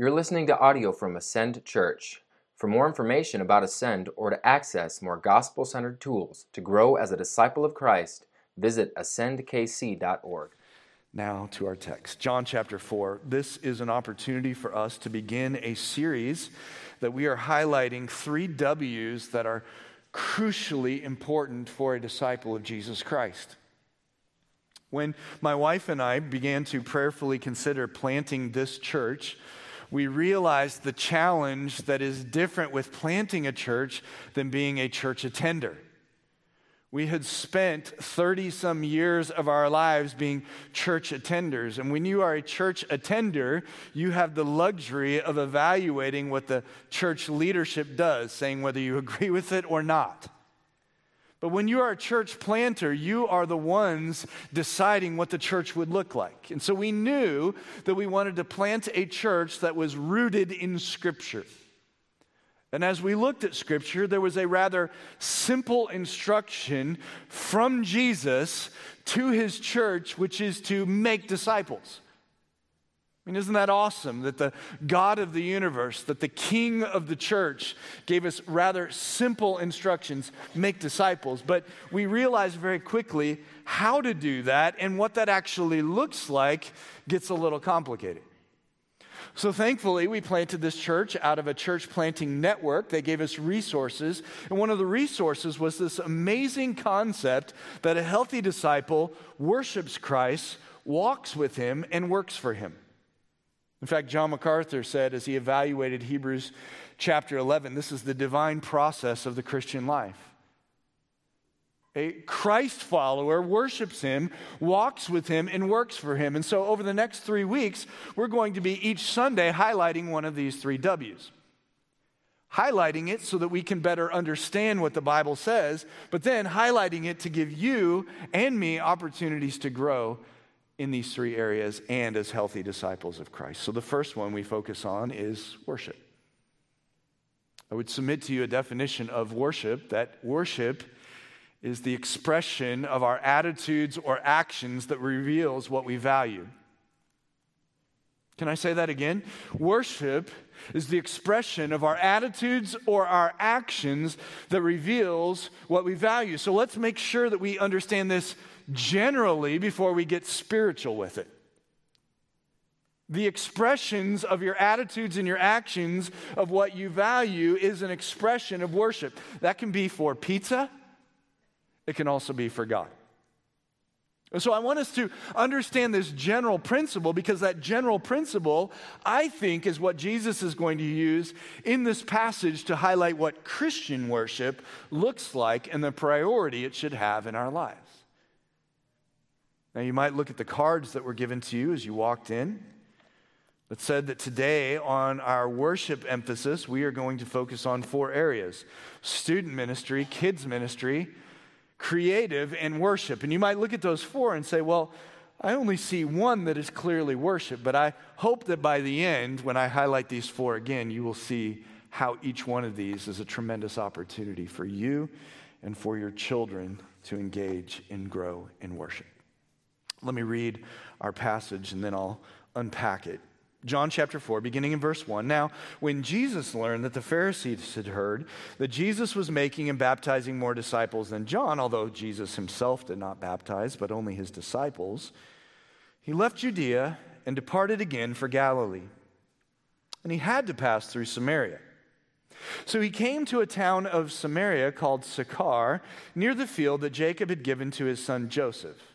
You're listening to audio from Ascend Church. For more information about Ascend or to access more gospel centered tools to grow as a disciple of Christ, visit ascendkc.org. Now to our text, John chapter 4. This is an opportunity for us to begin a series that we are highlighting three W's that are crucially important for a disciple of Jesus Christ. When my wife and I began to prayerfully consider planting this church, we realized the challenge that is different with planting a church than being a church attender. We had spent 30 some years of our lives being church attenders. And when you are a church attender, you have the luxury of evaluating what the church leadership does, saying whether you agree with it or not. But when you are a church planter, you are the ones deciding what the church would look like. And so we knew that we wanted to plant a church that was rooted in Scripture. And as we looked at Scripture, there was a rather simple instruction from Jesus to his church, which is to make disciples. I mean, isn't that awesome that the God of the universe, that the King of the church gave us rather simple instructions make disciples? But we realized very quickly how to do that and what that actually looks like gets a little complicated. So thankfully, we planted this church out of a church planting network. They gave us resources. And one of the resources was this amazing concept that a healthy disciple worships Christ, walks with him, and works for him. In fact, John MacArthur said as he evaluated Hebrews chapter 11, this is the divine process of the Christian life. A Christ follower worships him, walks with him, and works for him. And so, over the next three weeks, we're going to be each Sunday highlighting one of these three W's. Highlighting it so that we can better understand what the Bible says, but then highlighting it to give you and me opportunities to grow in these three areas and as healthy disciples of Christ. So the first one we focus on is worship. I would submit to you a definition of worship that worship is the expression of our attitudes or actions that reveals what we value. Can I say that again? Worship is the expression of our attitudes or our actions that reveals what we value. So let's make sure that we understand this generally before we get spiritual with it. The expressions of your attitudes and your actions of what you value is an expression of worship. That can be for pizza, it can also be for God. And so I want us to understand this general principle because that general principle, I think, is what Jesus is going to use in this passage to highlight what Christian worship looks like and the priority it should have in our lives. Now, you might look at the cards that were given to you as you walked in. that said that today, on our worship emphasis, we are going to focus on four areas student ministry, kids ministry, creative, and worship. And you might look at those four and say, well, I only see one that is clearly worship, but I hope that by the end, when I highlight these four again, you will see how each one of these is a tremendous opportunity for you and for your children to engage and grow in worship. Let me read our passage and then I'll unpack it. John chapter 4, beginning in verse 1. Now, when Jesus learned that the Pharisees had heard that Jesus was making and baptizing more disciples than John, although Jesus himself did not baptize, but only his disciples, he left Judea and departed again for Galilee. And he had to pass through Samaria. So he came to a town of Samaria called Sychar, near the field that Jacob had given to his son Joseph.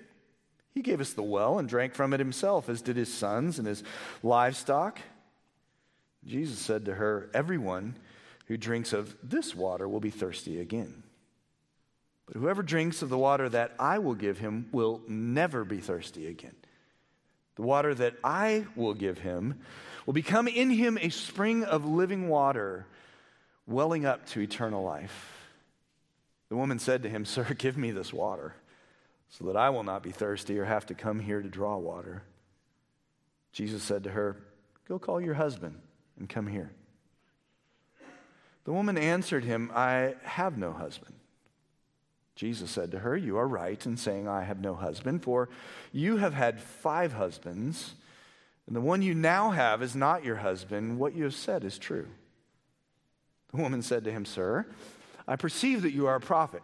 He gave us the well and drank from it himself, as did his sons and his livestock. Jesus said to her, Everyone who drinks of this water will be thirsty again. But whoever drinks of the water that I will give him will never be thirsty again. The water that I will give him will become in him a spring of living water, welling up to eternal life. The woman said to him, Sir, give me this water, so that I will not be thirsty or have to come here to draw water. Jesus said to her, Go call your husband and come here. The woman answered him, I have no husband. Jesus said to her, You are right in saying, I have no husband, for you have had five husbands and the one you now have is not your husband. What you have said is true. The woman said to him, Sir, I perceive that you are a prophet.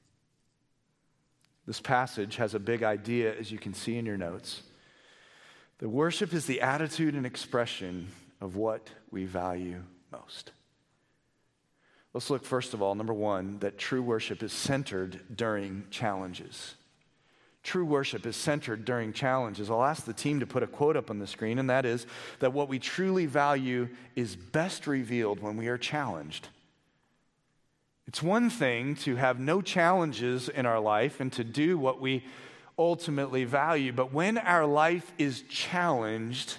This passage has a big idea, as you can see in your notes. The worship is the attitude and expression of what we value most. Let's look first of all, number one, that true worship is centered during challenges. True worship is centered during challenges. I'll ask the team to put a quote up on the screen, and that is that what we truly value is best revealed when we are challenged. It's one thing to have no challenges in our life and to do what we ultimately value, but when our life is challenged,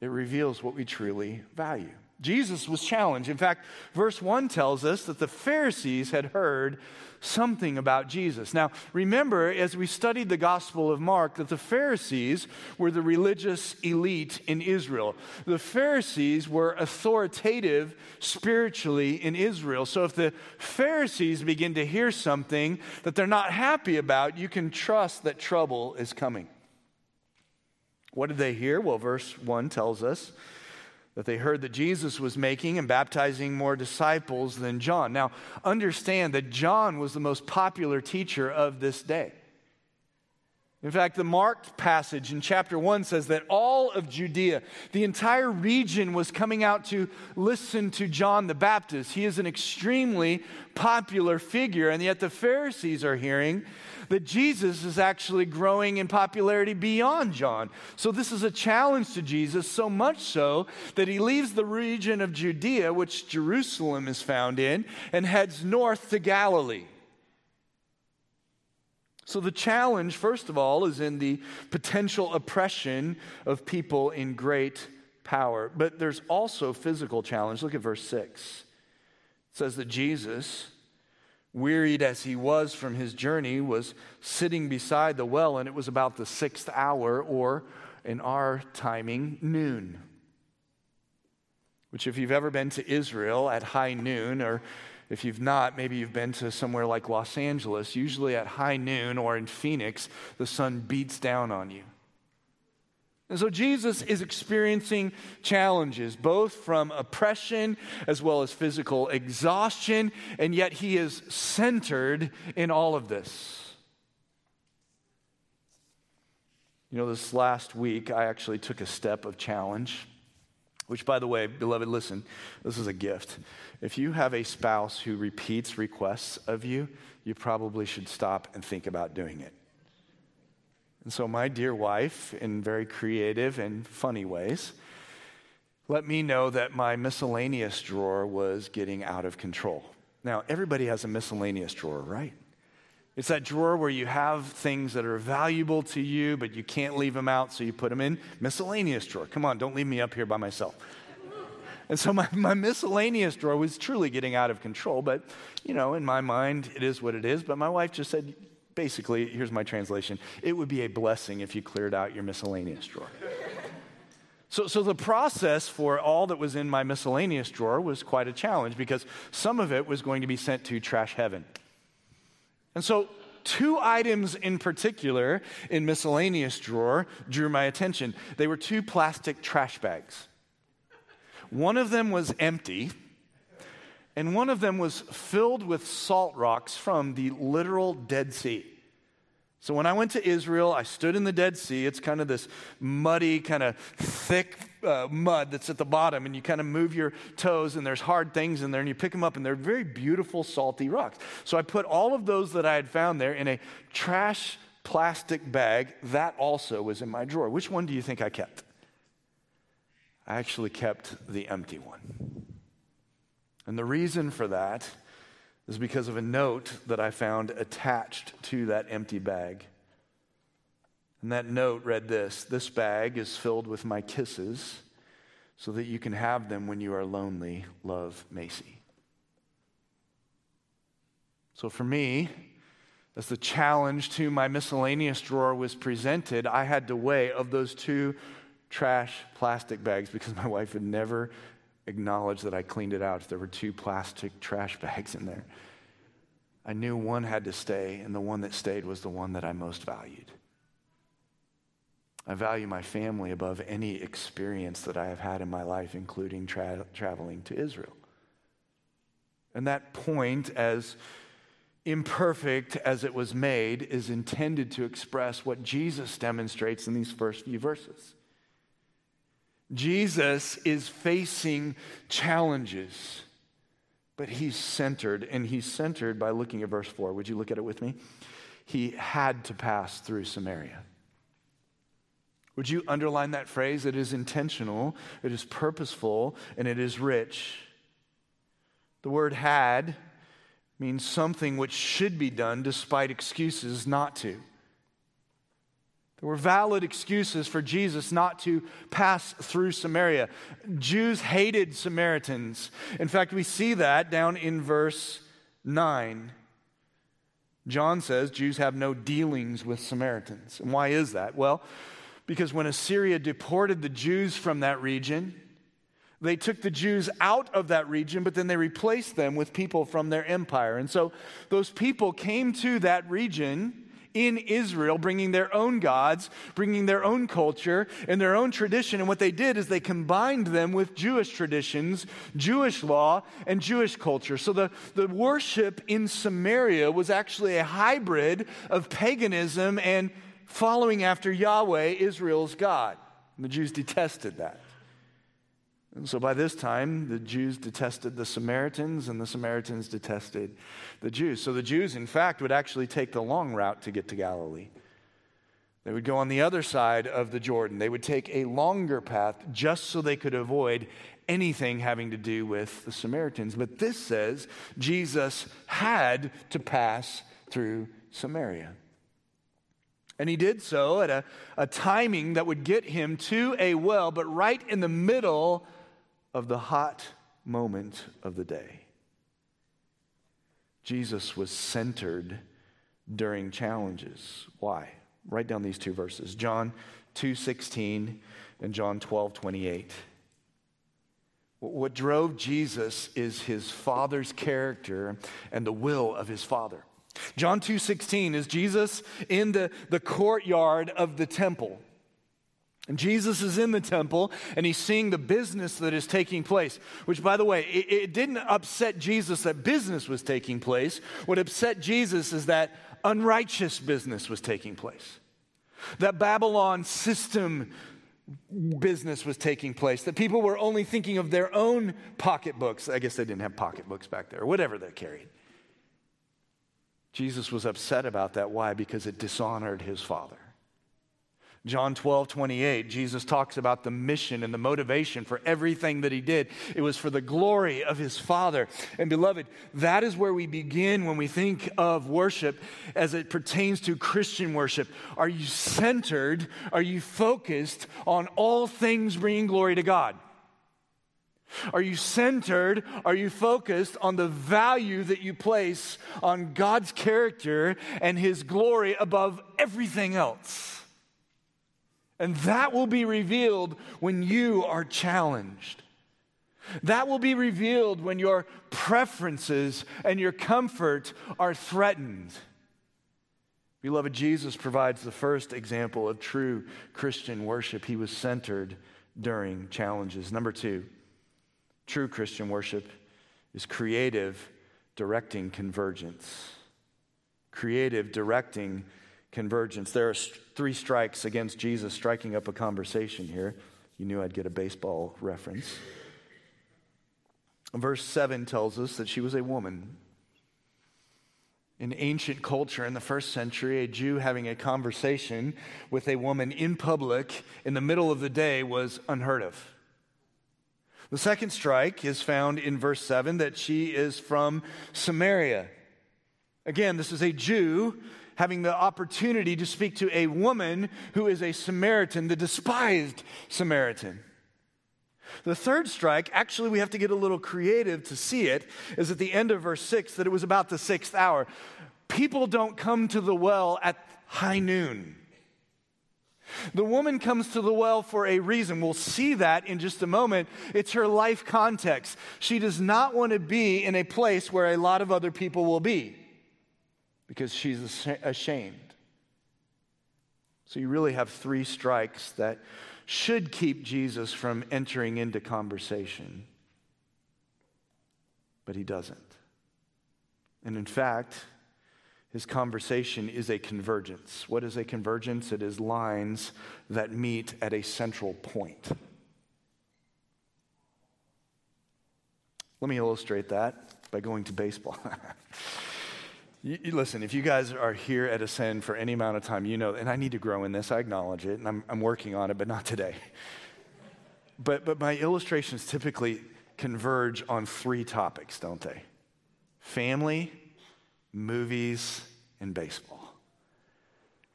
it reveals what we truly value. Jesus was challenged. In fact, verse 1 tells us that the Pharisees had heard something about Jesus. Now, remember, as we studied the Gospel of Mark, that the Pharisees were the religious elite in Israel. The Pharisees were authoritative spiritually in Israel. So if the Pharisees begin to hear something that they're not happy about, you can trust that trouble is coming. What did they hear? Well, verse 1 tells us that they heard that Jesus was making and baptizing more disciples than John. Now, understand that John was the most popular teacher of this day. In fact, the Mark passage in chapter 1 says that all of Judea, the entire region, was coming out to listen to John the Baptist. He is an extremely popular figure, and yet the Pharisees are hearing that Jesus is actually growing in popularity beyond John. So, this is a challenge to Jesus, so much so that he leaves the region of Judea, which Jerusalem is found in, and heads north to Galilee. So, the challenge, first of all, is in the potential oppression of people in great power. But there's also physical challenge. Look at verse 6. It says that Jesus, wearied as he was from his journey, was sitting beside the well, and it was about the sixth hour, or in our timing, noon. Which, if you've ever been to Israel at high noon, or if you've not, maybe you've been to somewhere like Los Angeles, usually at high noon or in Phoenix, the sun beats down on you. And so Jesus is experiencing challenges, both from oppression as well as physical exhaustion, and yet he is centered in all of this. You know, this last week, I actually took a step of challenge, which, by the way, beloved, listen, this is a gift. If you have a spouse who repeats requests of you, you probably should stop and think about doing it. And so, my dear wife, in very creative and funny ways, let me know that my miscellaneous drawer was getting out of control. Now, everybody has a miscellaneous drawer, right? It's that drawer where you have things that are valuable to you, but you can't leave them out, so you put them in miscellaneous drawer. Come on, don't leave me up here by myself. And so my, my miscellaneous drawer was truly getting out of control, but you know, in my mind, it is what it is. But my wife just said, basically, here's my translation it would be a blessing if you cleared out your miscellaneous drawer. So, so the process for all that was in my miscellaneous drawer was quite a challenge because some of it was going to be sent to trash heaven. And so, two items in particular in miscellaneous drawer drew my attention. They were two plastic trash bags. One of them was empty, and one of them was filled with salt rocks from the literal Dead Sea. So when I went to Israel, I stood in the Dead Sea. It's kind of this muddy, kind of thick uh, mud that's at the bottom, and you kind of move your toes, and there's hard things in there, and you pick them up, and they're very beautiful, salty rocks. So I put all of those that I had found there in a trash plastic bag. That also was in my drawer. Which one do you think I kept? I actually kept the empty one. And the reason for that is because of a note that I found attached to that empty bag. And that note read this This bag is filled with my kisses so that you can have them when you are lonely. Love, Macy. So for me, as the challenge to my miscellaneous drawer was presented, I had to weigh of those two trash plastic bags because my wife had never acknowledge that I cleaned it out. There were two plastic trash bags in there. I knew one had to stay, and the one that stayed was the one that I most valued. I value my family above any experience that I have had in my life, including tra- traveling to Israel. And that point, as imperfect as it was made, is intended to express what Jesus demonstrates in these first few verses. Jesus is facing challenges, but he's centered, and he's centered by looking at verse 4. Would you look at it with me? He had to pass through Samaria. Would you underline that phrase? It is intentional, it is purposeful, and it is rich. The word had means something which should be done despite excuses not to. There were valid excuses for Jesus not to pass through Samaria. Jews hated Samaritans. In fact, we see that down in verse 9. John says Jews have no dealings with Samaritans. And why is that? Well, because when Assyria deported the Jews from that region, they took the Jews out of that region, but then they replaced them with people from their empire. And so those people came to that region in Israel, bringing their own gods, bringing their own culture and their own tradition. And what they did is they combined them with Jewish traditions, Jewish law, and Jewish culture. So the, the worship in Samaria was actually a hybrid of paganism and following after Yahweh, Israel's God. And the Jews detested that. And so by this time, the Jews detested the Samaritans, and the Samaritans detested the Jews. So the Jews, in fact, would actually take the long route to get to Galilee. They would go on the other side of the Jordan. They would take a longer path just so they could avoid anything having to do with the Samaritans. But this says Jesus had to pass through Samaria. And he did so at a, a timing that would get him to a well, but right in the middle of the hot moment of the day. Jesus was centered during challenges. Why? Write down these two verses. John 2:16 and John 12:28. What drove Jesus is his Father's character and the will of his Father. John 2:16 is Jesus in the, the courtyard of the temple. And Jesus is in the temple and he's seeing the business that is taking place, which, by the way, it, it, didn't upset Jesus that business was taking place. What upset Jesus is that unrighteous business was taking place, that Babylon system business was taking place, that people were only thinking of their own pocketbooks. I guess they didn't have pocketbooks back there, or whatever they carried. Jesus was upset about that. Why? Because it dishonored his father. John 12, 28, Jesus talks about the mission and the motivation for everything that he did. It was for the glory of his Father. And beloved, that is where we begin when we think of worship as it pertains to Christian worship. Are you centered? Are you focused on all things bringing glory to God? Are you centered? Are you focused on the value that you place on God's character and his glory above everything else? And that will be revealed when you are challenged. That will be revealed when your preferences and your comfort are threatened. Beloved, Jesus provides the first example of true Christian worship. He was centered during challenges. Number two, true Christian worship is creative, directing convergence. Creative, directing convergence. There are three strikes against Jesus striking up a conversation here. You knew I'd get a baseball reference. Verse 7 tells us that she was a woman. In ancient culture in the first century, a Jew having a conversation with a woman in public in the middle of the day was unheard of. The second strike is found in verse 7 that she is from Samaria. Again, this is a Jew having the opportunity to speak to a woman who is a Samaritan, the despised Samaritan. The third strike, actually, we have to get a little creative to see it, is at the end of verse 6 that it was about the sixth hour. People don't come to the well at high noon. The woman comes to the well for a reason. We'll see that in just a moment. It's her life context. She does not want to be in a place where a lot of other people will be because she's ashamed. So you really have three strikes that should keep Jesus from entering into conversation. But he doesn't. And in fact, his conversation is a convergence. What is a convergence? It is lines that meet at a central point. Let me illustrate that by going to baseball. You, you, listen, if you guys are here at Ascend for any amount of time, you know, and I need to grow in this, I acknowledge it, and I'm, I'm working on it, but not today. But, but my illustrations typically converge on three topics, don't they? Family, movies, and baseball.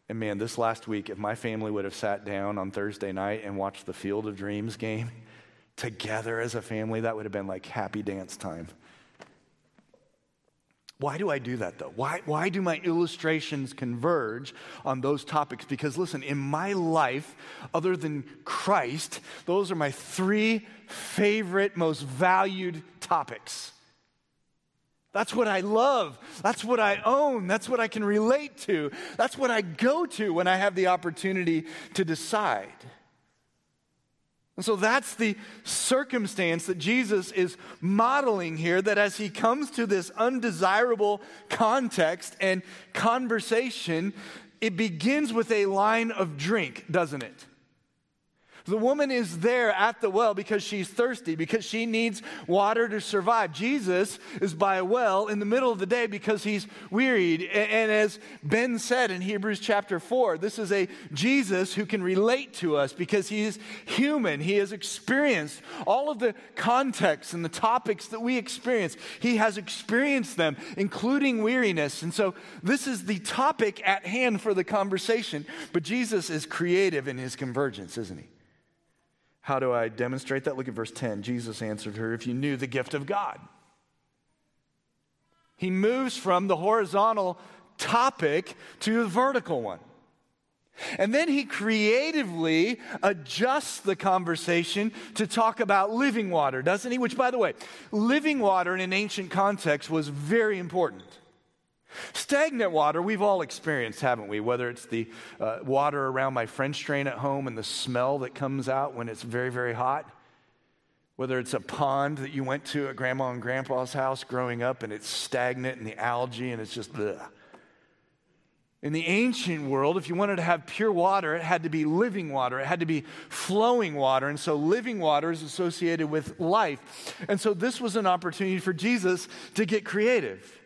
And man, this last week, if my family would have sat down on Thursday night and watched the Field of Dreams game together as a family, that would have been like happy dance time. Why do I do that though? Why, why do my illustrations converge on those topics? Because listen, in my life, other than Christ, those are my three favorite, most valued topics. That's what I love. That's what I own. That's what I can relate to. That's what I go to when I have the opportunity to decide. And so that's the circumstance that Jesus is modeling here that as he comes to this undesirable context and conversation, it begins with a line of drink, doesn't it? The woman is there at the well because she's thirsty, because she needs water to survive. Jesus is by a well in the middle of the day because he's wearied. And as Ben said in Hebrews chapter 4, this is a Jesus who can relate to us because he is human. He has experienced all of the contexts and the topics that we experience. He has experienced them, including weariness. And so this is the topic at hand for the conversation. But Jesus is creative in his convergence, isn't he? How do I demonstrate that? Look at verse 10. Jesus answered her, If you knew the gift of God. He moves from the horizontal topic to the vertical one. And then he creatively adjusts the conversation to talk about living water, doesn't he? Which, by the way, living water in an ancient context was very important. Stagnant water, we've all experienced, haven't we? Whether it's the uh, water around my French drain at home and the smell that comes out when it's very, very hot. Whether it's a pond that you went to at grandma and grandpa's house growing up and it's stagnant and the algae and it's just bleh. In the ancient world, if you wanted to have pure water, it had to be living water. It had to be flowing water. And so living water is associated with life. And so this was an opportunity for Jesus to get creative.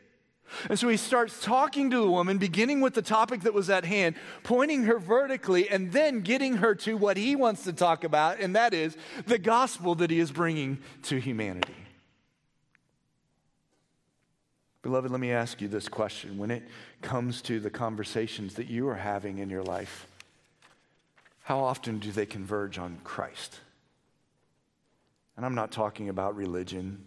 And so he starts talking to the woman, beginning with the topic that was at hand, pointing her vertically, and then getting her to what he wants to talk about, and that is the gospel that he is bringing to humanity. Beloved, let me ask you this question. When it comes to the conversations that you are having in your life, how often do they converge on Christ? And I'm not talking about religion.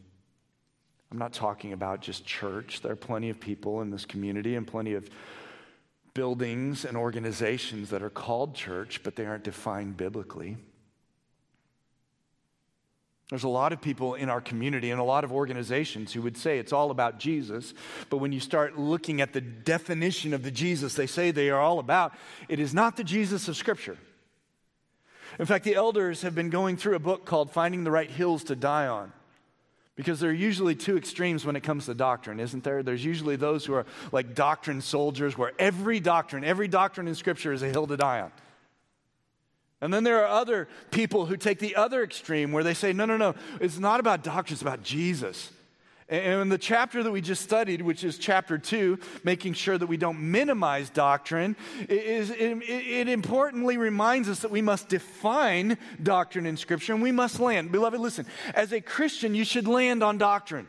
I'm not talking about just church. There are plenty of people in this community and plenty of buildings and organizations that are called church, but they aren't defined biblically. There's a lot of people in our community and a lot of organizations who would say it's all about Jesus, but when you start looking at the definition of the Jesus they say they are all about, it is not the Jesus of Scripture. In fact, the elders have been going through a book called Finding the Right Hills to Die On. Because there are usually two extremes when it comes to doctrine, isn't there? There's usually those who are like doctrine soldiers, where every doctrine, every doctrine in Scripture is a hill to die on. And then there are other people who take the other extreme where they say, no, no, no, it's not about doctrine, it's about Jesus. And in the chapter that we just studied, which is chapter two, making sure that we don't minimize doctrine, is, it, it importantly reminds us that we must define doctrine in Scripture and we must land. Beloved, listen, as a Christian, you should land on doctrine.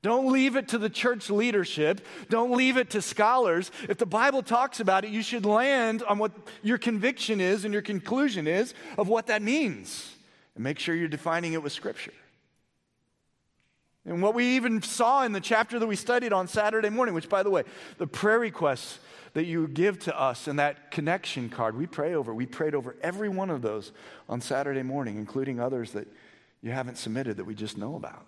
Don't leave it to the church leadership. Don't leave it to scholars. If the Bible talks about it, you should land on what your conviction is and your conclusion is of what that means. And make sure you're defining it with Scripture. And what we even saw in the chapter that we studied on Saturday morning, which, by the way, the prayer requests that you give to us in that connection card, we pray over. We prayed over every one of those on Saturday morning, including others that you haven't submitted that we just know about.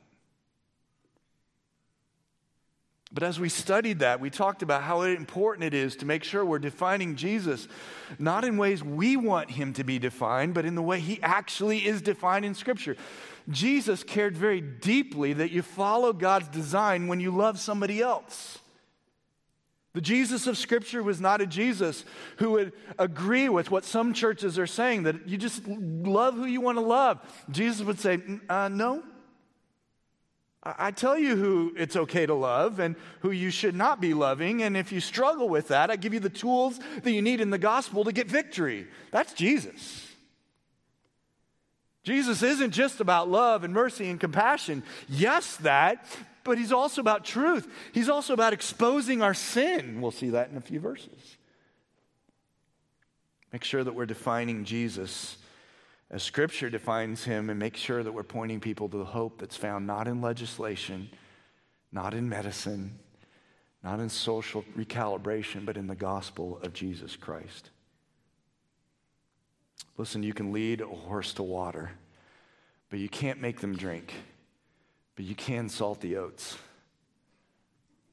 But as we studied that, we talked about how important it is to make sure we're defining Jesus not in ways we want him to be defined, but in the way he actually is defined in Scripture. Jesus cared very deeply that you follow God's design when you love somebody else. The Jesus of Scripture was not a Jesus who would agree with what some churches are saying, that you just love who you want to love. Jesus would say, uh, No. I tell you who it's okay to love and who you should not be loving. And if you struggle with that, I give you the tools that you need in the gospel to get victory. That's Jesus. Jesus isn't just about love and mercy and compassion. Yes, that, but he's also about truth. He's also about exposing our sin. We'll see that in a few verses. Make sure that we're defining Jesus as Scripture defines him and make sure that we're pointing people to the hope that's found not in legislation, not in medicine, not in social recalibration, but in the gospel of Jesus Christ. Listen, you can lead a horse to water, but you can't make them drink. But you can salt the oats.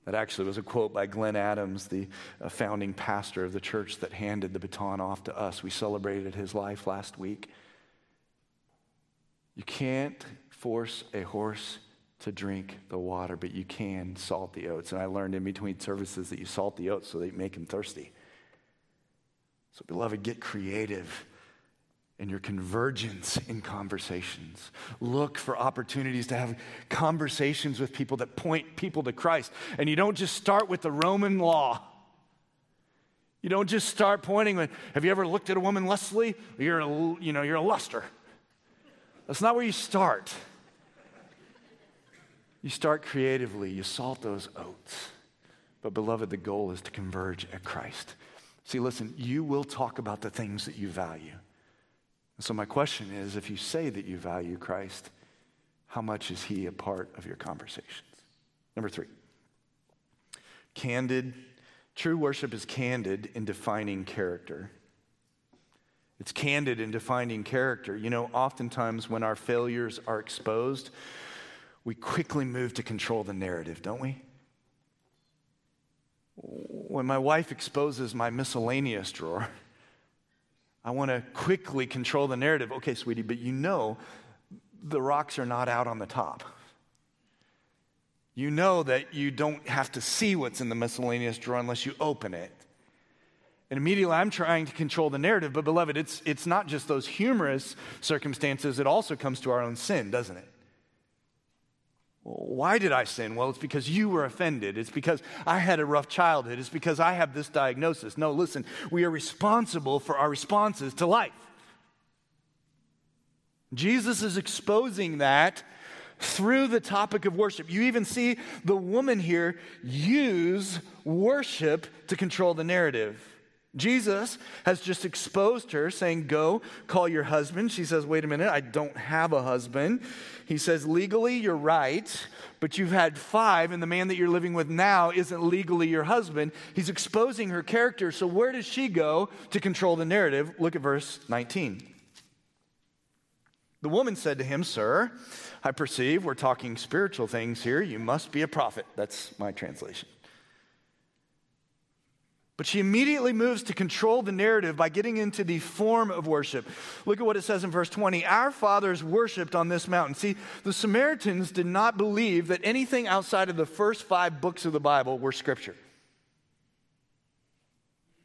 That actually was a quote by Glenn Adams, the uh, founding pastor of the church that handed the baton off to us. We celebrated his life last week. You can't force a horse to drink the water, but you can salt the oats. And I learned in between services that you salt the oats so they make them thirsty. So, beloved, get creative in your convergence in conversations. Look for opportunities to have conversations with people that point people to Christ. And you don't just start with the Roman law. You don't just start pointing with, have you ever looked at a woman lustfully? You're a, you know, you're a luster. That's not where you start. You start creatively, you salt those oats. But, beloved, the goal is to converge at Christ. See, listen, you will talk about the things that you value. And so, my question is if you say that you value Christ, how much is he a part of your conversations? Number three, candid. True worship is candid in defining character. It's candid in defining character. You know, oftentimes when our failures are exposed, we quickly move to control the narrative, don't we? When my wife exposes my miscellaneous drawer, I want to quickly control the narrative. Okay, sweetie, but you know the rocks are not out on the top. You know that you don't have to see what's in the miscellaneous drawer unless you open it. And immediately I'm trying to control the narrative, but beloved, it's, it's not just those humorous circumstances, it also comes to our own sin, doesn't it? Why did I sin? Well, it's because you were offended. It's because I had a rough childhood. It's because I have this diagnosis. No, listen, we are responsible for our responses to life. Jesus is exposing that through the topic of worship. You even see the woman here use worship to control the narrative. Jesus has just exposed her, saying, Go, call your husband. She says, Wait a minute, I don't have a husband. He says, Legally, you're right, but you've had five, and the man that you're living with now isn't legally your husband. He's exposing her character. So, where does she go to control the narrative? Look at verse 19. The woman said to him, Sir, I perceive we're talking spiritual things here. You must be a prophet. That's my translation. But she immediately moves to control the narrative by getting into the form of worship. Look at what it says in verse 20. Our fathers worshiped on this mountain. See, the Samaritans did not believe that anything outside of the first five books of the Bible were scripture.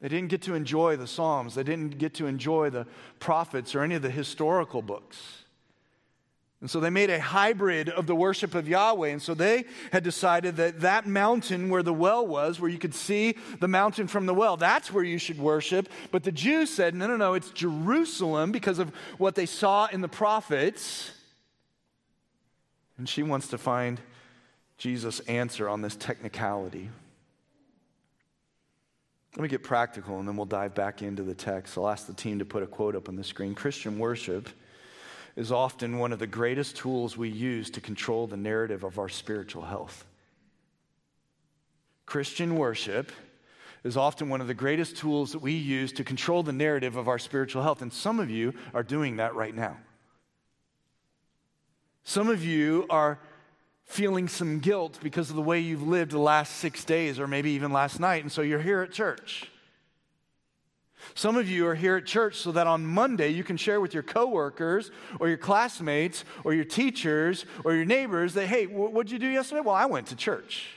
They didn't get to enjoy the Psalms, they didn't get to enjoy the prophets or any of the historical books. And so they made a hybrid of the worship of Yahweh. And so they had decided that that mountain where the well was, where you could see the mountain from the well, that's where you should worship. But the Jews said, no, no, no, it's Jerusalem because of what they saw in the prophets. And she wants to find Jesus' answer on this technicality. Let me get practical and then we'll dive back into the text. I'll ask the team to put a quote up on the screen. Christian worship is often one of the greatest tools we use to control the narrative of our spiritual health. Christian worship is often one of the greatest tools that we use to control the narrative of our spiritual health. And some of you are doing that right now. Some of you are feeling some guilt because of the way you've lived the last six days or maybe even last night. And so you're here at church. Some of you are here at church so that on Monday you can share with your coworkers or your classmates or your teachers or your neighbors that, hey, what'd you do yesterday? Well, I went to church.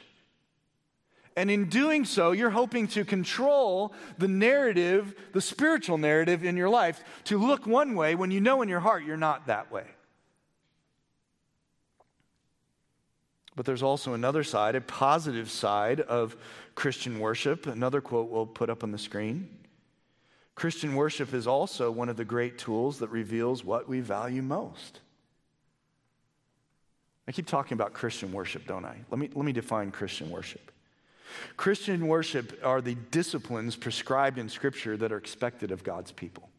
And in doing so, you're hoping to control the narrative, the spiritual narrative in your life, to look one way when you know in your heart you're not that way. But there's also another side, a positive side of Christian worship. Another quote we'll put up on the screen. Christian worship is also one of the great tools that reveals what we value most. I keep talking about Christian worship, don't I? Let me, let me define Christian worship. Christian worship are the disciplines prescribed in Scripture that are expected of God's people.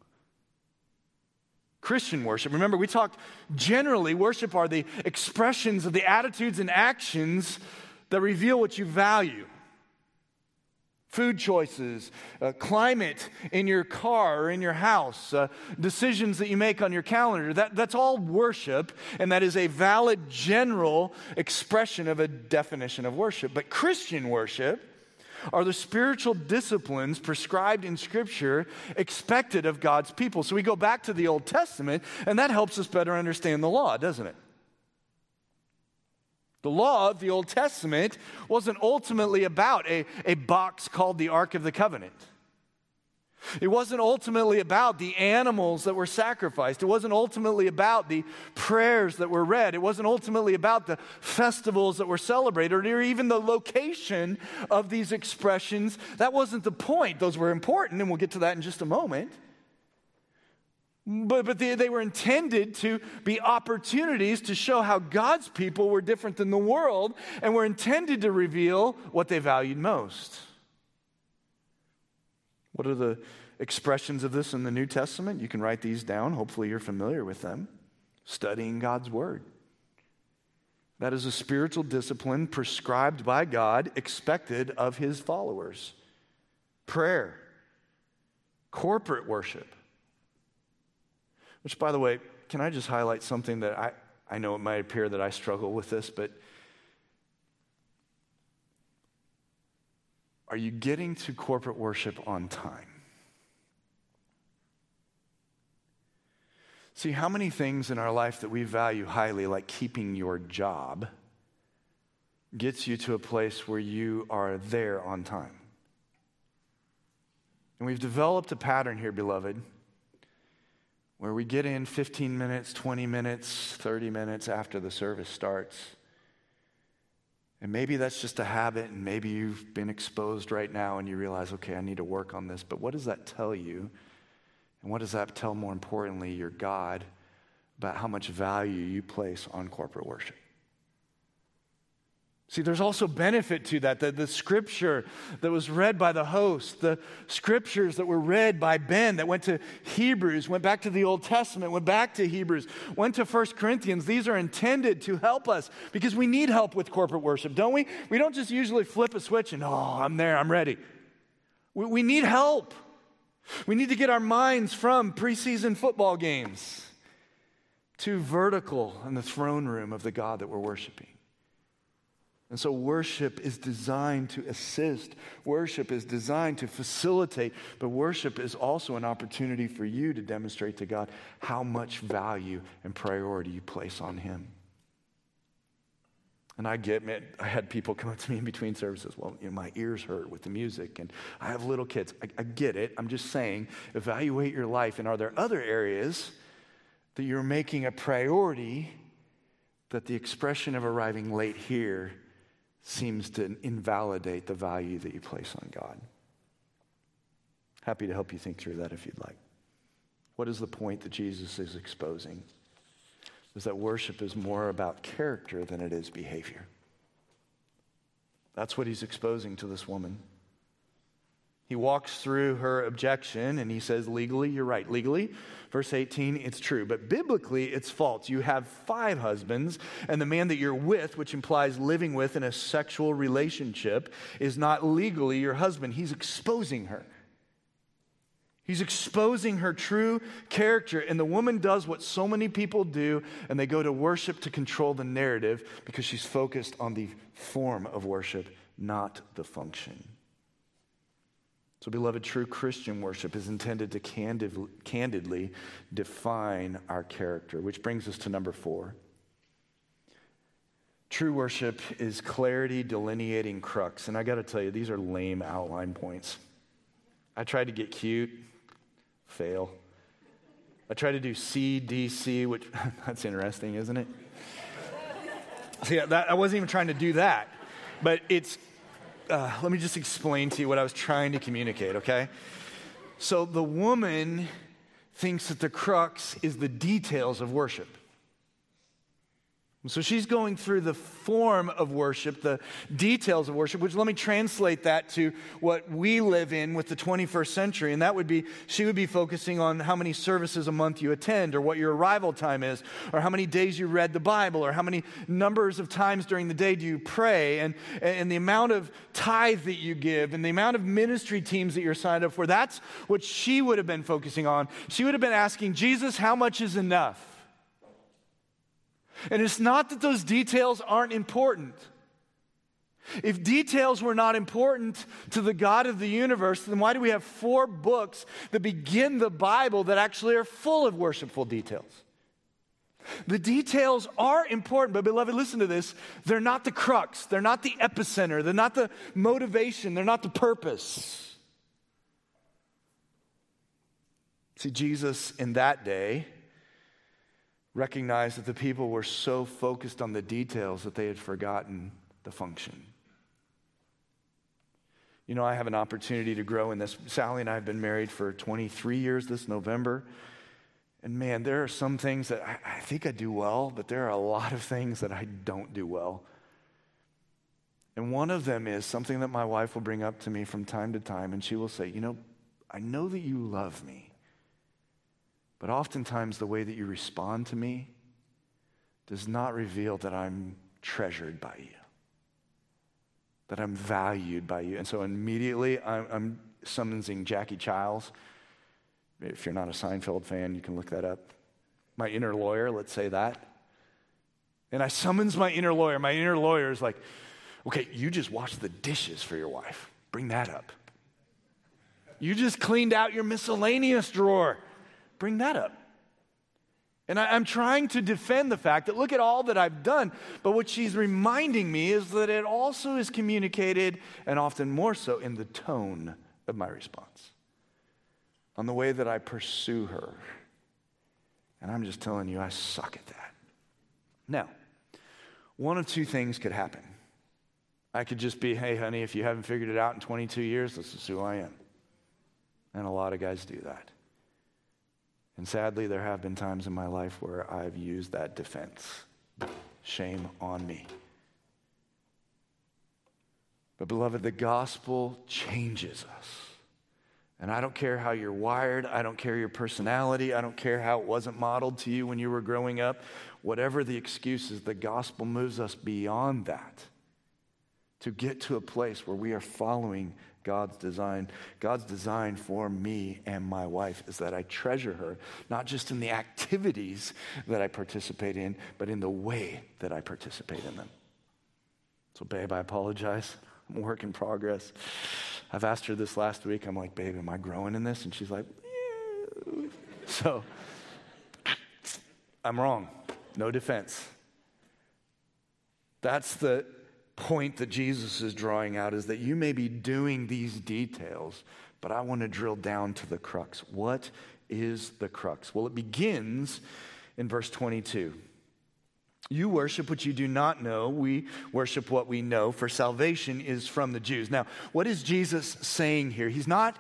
Christian worship, remember, we talked generally, worship are the expressions of the attitudes and actions that reveal what you value food choices, uh, climate in your car or in your house, uh, decisions that you make on your calendar. That, that's all worship, and that is a valid general expression of a definition of worship. But Christian worship are the spiritual disciplines prescribed in Scripture expected of God's people. So we go back to the Old Testament, and that helps us better understand the law, doesn't it? The law of the Old Testament wasn't ultimately about a, a box called the Ark of the Covenant. It wasn't ultimately about the animals that were sacrificed. It wasn't ultimately about the prayers that were read. It wasn't ultimately about the festivals that were celebrated or even the location of these expressions. That wasn't the point. Those were important, and we'll get to that in just a moment. But, but they, they were intended to be opportunities to show how God's people were different than the world and were intended to reveal what they valued most. What are the expressions of this in the New Testament? You can write these down. Hopefully, you're familiar with them. Studying God's Word. That is a spiritual discipline prescribed by God, expected of His followers. Prayer, corporate worship which, by the way, can I just highlight something that I, I know it might appear that I struggle with this, but are you getting to corporate worship on time? See, how many things in our life that we value highly, like keeping your job, gets you to a place where you are there on time? And we've developed a pattern here, beloved where we get in 15 minutes, 20 minutes, 30 minutes after the service starts. And maybe that's just a habit, and maybe you've been exposed right now and you realize, okay, I need to work on this. But what does that tell you? And what does that tell, more importantly, your God about how much value you place on corporate worship? See, there's also benefit to that. The, the scripture that was read by the host, the scriptures that were read by Ben that went to Hebrews, went back to the Old Testament, went back to Hebrews, went to First Corinthians, these are intended to help us because we need help with corporate worship, don't we? We don't just usually flip a switch and, oh, I'm there, I'm ready. We, we need help. We need to get our minds from preseason football games to vertical in the throne room of the God that we're worshiping. And so, worship is designed to assist, worship is designed to facilitate, but worship is also an opportunity for you to demonstrate to God how much value and priority you place on Him. And I get, man, I had people come up to me in between services. Well, you know, my ears hurt with the music, and I have little kids. I, I get it. I'm just saying, evaluate your life. And are there other areas that you're making a priority that the expression of arriving late here seems to invalidate the value that you place on God. Happy to help you think through that if you'd like. What is the point that Jesus is exposing? Is that worship is more about character than it is behavior. That's what he's exposing to this woman. He walks through her objection and he says, legally, you're right. Legally, verse 18, it's true. But biblically, it's false. You have five husbands, and the man that you're with, which implies living with in a sexual relationship, is not legally your husband. He's exposing her. He's exposing her true character. And the woman does what so many people do, and they go to worship to control the narrative because she's focused on the form of worship, not the function. So, beloved, true Christian worship is intended to candid, candidly define our character, which brings us to number four. True worship is clarity delineating crux. And I got to tell you, these are lame outline points. I tried to get cute, fail. I tried to do C, D, C, which that's interesting, isn't it? See, that, I wasn't even trying to do that. But it's uh, let me just explain to you what I was trying to communicate, okay? So the woman thinks that the crux is the details of worship. So she's going through the form of worship, the details of worship, which let me translate that to what we live in with the 21st century. And that would be she would be focusing on how many services a month you attend, or what your arrival time is, or how many days you read the Bible, or how many numbers of times during the day do you pray, and, and the amount of tithe that you give, and the amount of ministry teams that you're signed up for. That's what she would have been focusing on. She would have been asking, Jesus, how much is enough? And it's not that those details aren't important. If details were not important to the God of the universe, then why do we have four books that begin the Bible that actually are full of worshipful details? The details are important, but beloved, listen to this. They're not the crux, they're not the epicenter, they're not the motivation, they're not the purpose. See, Jesus in that day recognized that the people were so focused on the details that they had forgotten the function. You know, I have an opportunity to grow in this. Sally and I have been married for 23 years this November. And man, there are some things that I, I think I do well, but there are a lot of things that I don't do well. And one of them is something that my wife will bring up to me from time to time, and she will say, You know, I know that you love me. But oftentimes, the way that you respond to me does not reveal that I'm treasured by you, that I'm valued by you. And so immediately, I'm, I'm summoning Jackie Chiles. If you're not a Seinfeld fan, you can look that up. My inner lawyer, let's say that. And I summons my inner lawyer. My inner lawyer is like, okay, you just washed the dishes for your wife. Bring that up. You just cleaned out your miscellaneous drawer bring that up. And I, am trying to defend the fact that look at all that I've done. But what she's reminding me is that it also is communicated, and often more so, in the tone of my response, on the way that I pursue her. And I'm just telling you, I suck at that. Now, one of two things could happen. I could just be, hey, honey, if you haven't figured it out in 22 years, this is who I am. And a lot of guys do that. And sadly, there have been times in my life where I've used that defense. Shame on me. But, beloved, the gospel changes us. And I don't care how you're wired, I don't care your personality, I don't care how it wasn't modeled to you when you were growing up. Whatever the excuses, the gospel moves us beyond that to get to a place where we are following God's design. God's design for me and my wife is that I treasure her, not just in the activities that I participate in, but in the way that I participate in them. So, babe, I apologize. I'm a work in progress. I've asked her this last week. I'm like, babe, am I growing in this? And she's like, yeah. So, I'm wrong. No defense. That's the point that Jesus is drawing out is that you may be doing these details, but I want to drill down to the crux. What is the crux? Well, it begins in verse 22. You worship what you do not know. We worship what we know, for salvation is from the Jews. Now, what is Jesus saying here? He's not,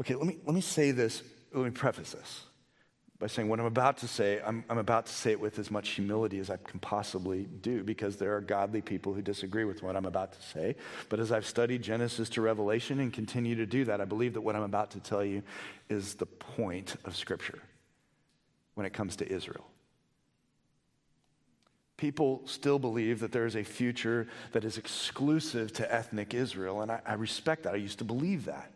okay, let me, let me say this, let me preface this by saying what I'm about to say, I'm, I'm, about to say it with as much humility as I can possibly do because there are godly people who disagree with what I'm about to say. But as I've studied Genesis to Revelation and continue to do that, I believe that what I'm about to tell you is the point of Scripture when it comes to Israel. People still believe that there is a future that is exclusive to ethnic Israel, and I, I respect that. I used to believe that.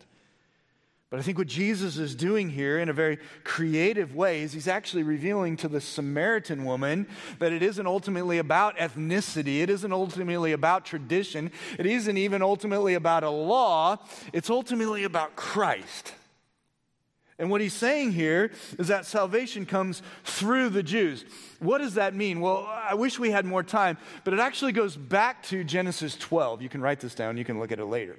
But I think what Jesus is doing here in a very creative way is he's actually revealing to the Samaritan woman that it isn't ultimately about ethnicity, it isn't ultimately about tradition, it isn't even ultimately about a law, it's ultimately about Christ. And what he's saying here is that salvation comes through the Jews. What does that mean? Well, I wish we had more time, but it actually goes back to Genesis 12. You can write this down, you can look at it later.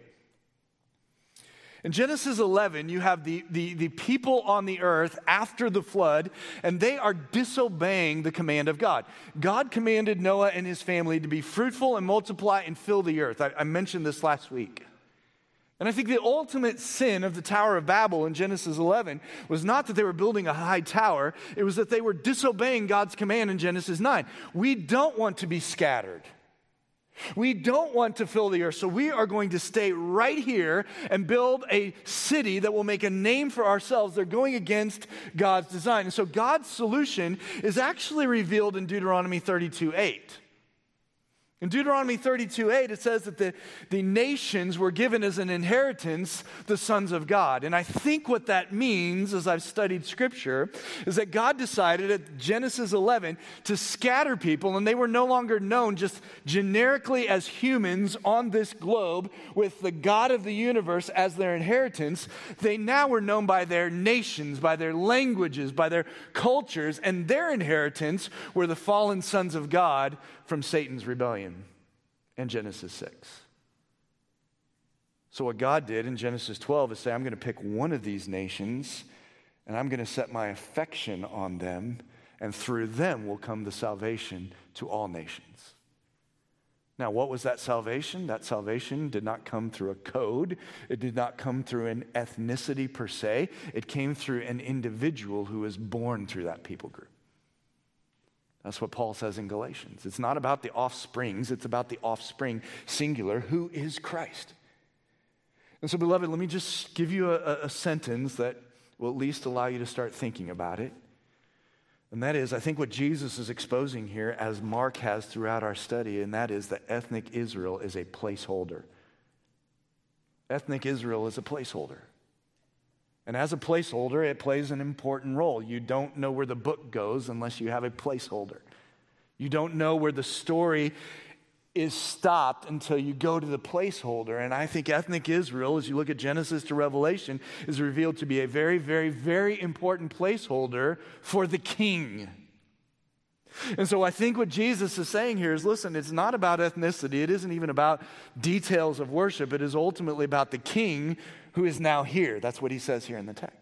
In Genesis 11, you have the, the, the, people on the earth after the flood, and they are disobeying the command of God. God commanded Noah and his family to be fruitful and multiply and fill the earth. I, I mentioned this last week. And I think the ultimate sin of the Tower of Babel in Genesis 11 was not that they were building a high tower, it was that they were disobeying God's command in Genesis 9. We don't want to be scattered. We don't want to fill the earth, so we are going to stay right here and build a city that will make a name for ourselves. They're going against God's design. And so God's solution is actually revealed in Deuteronomy 32 8. In Deuteronomy 32 8, it says that the, the nations were given as an inheritance the sons of God. And I think what that means, as I've studied scripture, is that God decided at Genesis 11 to scatter people, and they were no longer known just generically as humans on this globe with the God of the universe as their inheritance. They now were known by their nations, by their languages, by their cultures, and their inheritance were the fallen sons of God from Satan's rebellion in Genesis 6. So, what God did in Genesis 12 is say, I'm going to pick one of these nations and I'm going to set my affection on them, and through them will come the salvation to all nations. Now, what was that salvation? That salvation did not come through a code. It did not come through an ethnicity per se. It came through an individual who was born through that people group. That's what Paul says in Galatians. It's not about the offsprings, it's about the offspring singular, who is Christ. And so, beloved, let me just give you a, a, sentence that will at least allow you to start thinking about it. And that is, I think what Jesus is exposing here, as Mark has throughout our study, and that is that ethnic Israel is a placeholder. Ethnic Israel is a placeholder. And as a placeholder, it plays an important role. You don't know where the book goes unless you have a placeholder. You don't know where the story is stopped until you go to the placeholder. And I think ethnic Israel, as you look at Genesis to Revelation, is revealed to be a very, very, very important placeholder for the king. And so I think what Jesus is saying here is listen, it's not about ethnicity. It isn't even about details of worship. It is ultimately about the king who is now here. That's what he says here in the text.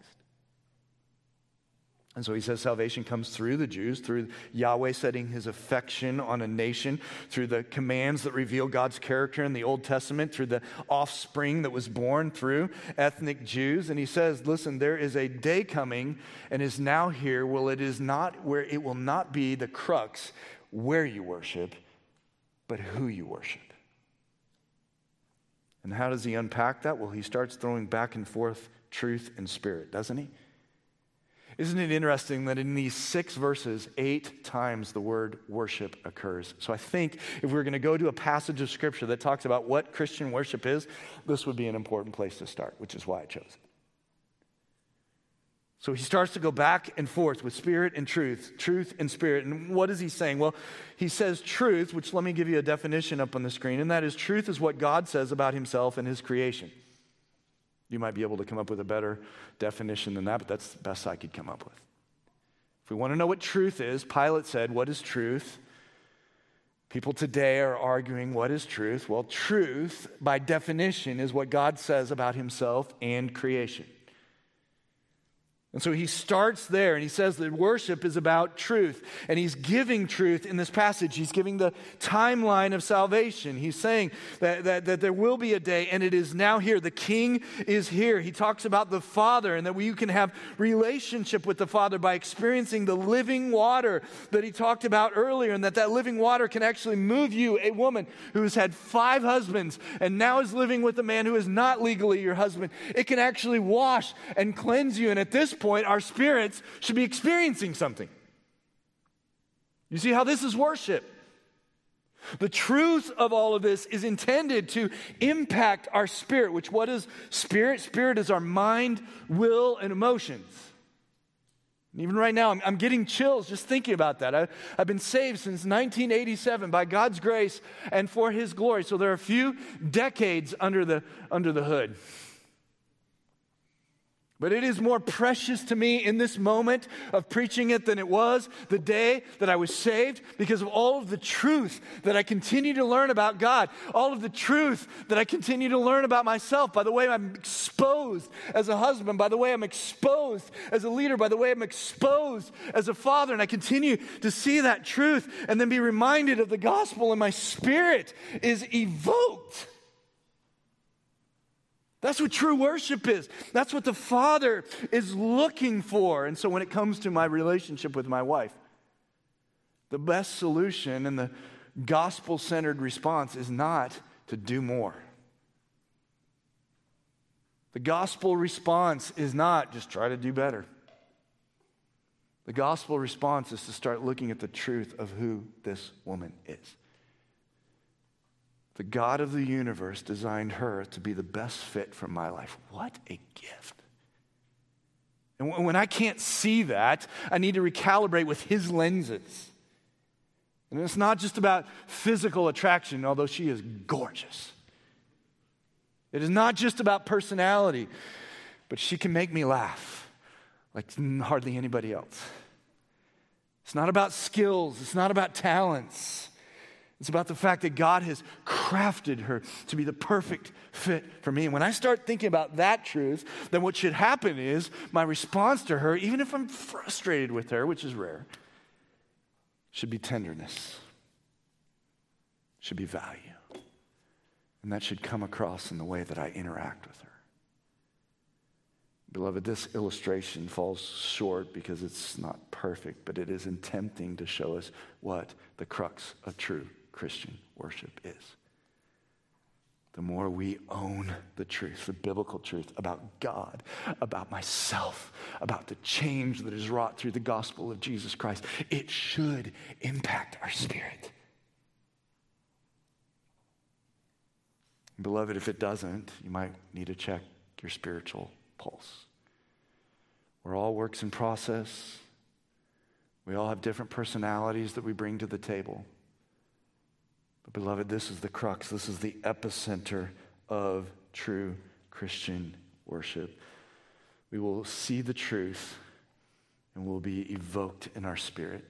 And so he says salvation comes through the Jews, through Yahweh setting his affection on a nation, through the commands that reveal God's character in the Old Testament, through the offspring that was born through ethnic Jews. And he says, listen, there is a day coming and is now here Well, it is not where it will not be the crux where you worship, but who you worship. And how does he unpack that? Well, he starts throwing back and forth truth and spirit, doesn't he? Isn't it interesting that in these six verses, eight times the word worship occurs? So I think if we we're going to go to a passage of scripture that talks about what Christian worship is, this would be an important place to start, which is why I chose it. So he starts to go back and forth with spirit and truth, truth and spirit. And what is he saying? Well, he says truth, which let me give you a definition up on the screen, and that is truth is what God says about himself and his creation. You might be able to come up with a better definition than that, but that's the best I could come up with. If we want to know what truth is, Pilate said, What is truth? People today are arguing what is truth? Well, truth, by definition, is what God says about himself and creation. And so he starts there and he says that worship is about truth. And he's giving truth in this passage. He's giving the timeline of salvation. He's saying that, that, that, there will be a day and it is now here. The king is here. He talks about the Father and that you can have relationship with the Father by experiencing the living water that he talked about earlier and that that living water can actually move you, a woman who has had five husbands and now is living with a man who is not legally your husband. It can actually wash and cleanse you. And at this point, our spirits should be experiencing something. You see how this is worship? The truth of all of this is intended to impact our spirit, which what is spirit? Spirit is our mind, will, and emotions. And even right now, I'm, I'm, getting chills just thinking about that. I, I've been saved since 1987 by God's grace and for His glory. So there are a few decades under the, under the hood. But it is more precious to me in this moment of preaching it than it was the day that I was saved because of all of the truth that I continue to learn about God, all of the truth that I continue to learn about myself by the way I'm exposed as a husband, by the way I'm exposed as a leader, by the way I'm exposed as a father. And I continue to see that truth and then be reminded of the gospel, and my spirit is evoked. That's what true worship is. That's what the Father is looking for. And so when it comes to my relationship with my wife, the best solution and the gospel centered response is not to do more. The gospel response is not just try to do better. The gospel response is to start looking at the truth of who this woman is. The God of the universe designed her to be the best fit for my life. What a gift. And when I can't see that, I need to recalibrate with his lenses. And it's not just about physical attraction, although she is gorgeous. It is not just about personality, but she can make me laugh like hardly anybody else. It's not about skills, it's not about talents. It's about the fact that God has crafted her to be the perfect fit for me. And when I start thinking about that truth, then what should happen is my response to her, even if I'm frustrated with her, which is rare, should be tenderness, should be value. And that should come across in the way that I interact with her. Beloved, this illustration falls short because it's not perfect, but it is attempting to show us what the crux of true Christian worship is. The more we own the truth, the biblical truth about God, about myself, about the change that is wrought through the gospel of Jesus Christ, it should impact our spirit. Beloved, if it doesn't, you might need to check your spiritual pulse. We're all works in process. We all have different personalities that we bring to the table. But, beloved, this is the crux, this is the epicenter of true Christian worship. We will see the truth and will be evoked in our spirit.